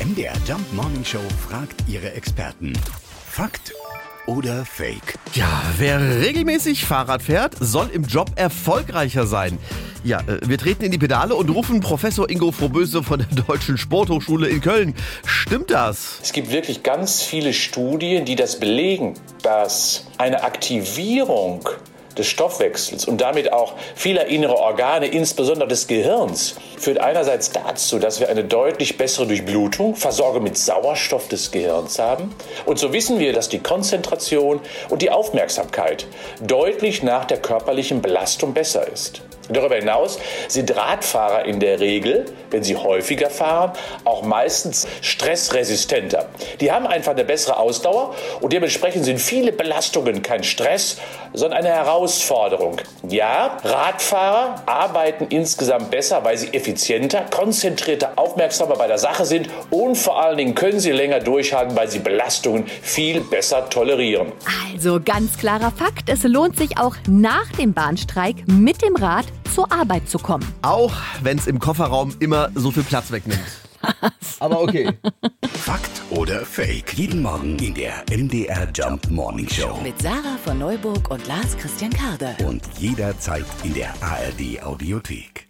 MDR Jump Morning Show fragt ihre Experten. Fakt oder Fake? Ja, wer regelmäßig Fahrrad fährt, soll im Job erfolgreicher sein. Ja, äh, wir treten in die Pedale und rufen Professor Ingo Frohböse von der Deutschen Sporthochschule in Köln. Stimmt das? Es gibt wirklich ganz viele Studien, die das belegen, dass eine Aktivierung des Stoffwechsels und damit auch vieler innerer Organe, insbesondere des Gehirns, führt einerseits dazu, dass wir eine deutlich bessere Durchblutung, Versorgung mit Sauerstoff des Gehirns haben. Und so wissen wir, dass die Konzentration und die Aufmerksamkeit deutlich nach der körperlichen Belastung besser ist. Darüber hinaus sind Radfahrer in der Regel, wenn sie häufiger fahren, auch meistens stressresistenter. Die haben einfach eine bessere Ausdauer und dementsprechend sind viele Belastungen kein Stress, sondern eine Herausforderung. Ja, Radfahrer arbeiten insgesamt besser, weil sie effizienter, konzentrierter, aufmerksamer bei der Sache sind und vor allen Dingen können sie länger durchhalten, weil sie Belastungen viel besser tolerieren. Also ganz klarer Fakt, es lohnt sich auch nach dem Bahnstreik mit dem Rad zur Arbeit zu kommen. Auch wenn es im Kofferraum immer so viel Platz wegnimmt. Aber okay. Fakt oder Fake? Jeden Morgen in der MDR Jump Morning Show. Mit Sarah von Neuburg und Lars Christian Karde. Und jederzeit in der ARD Audiothek.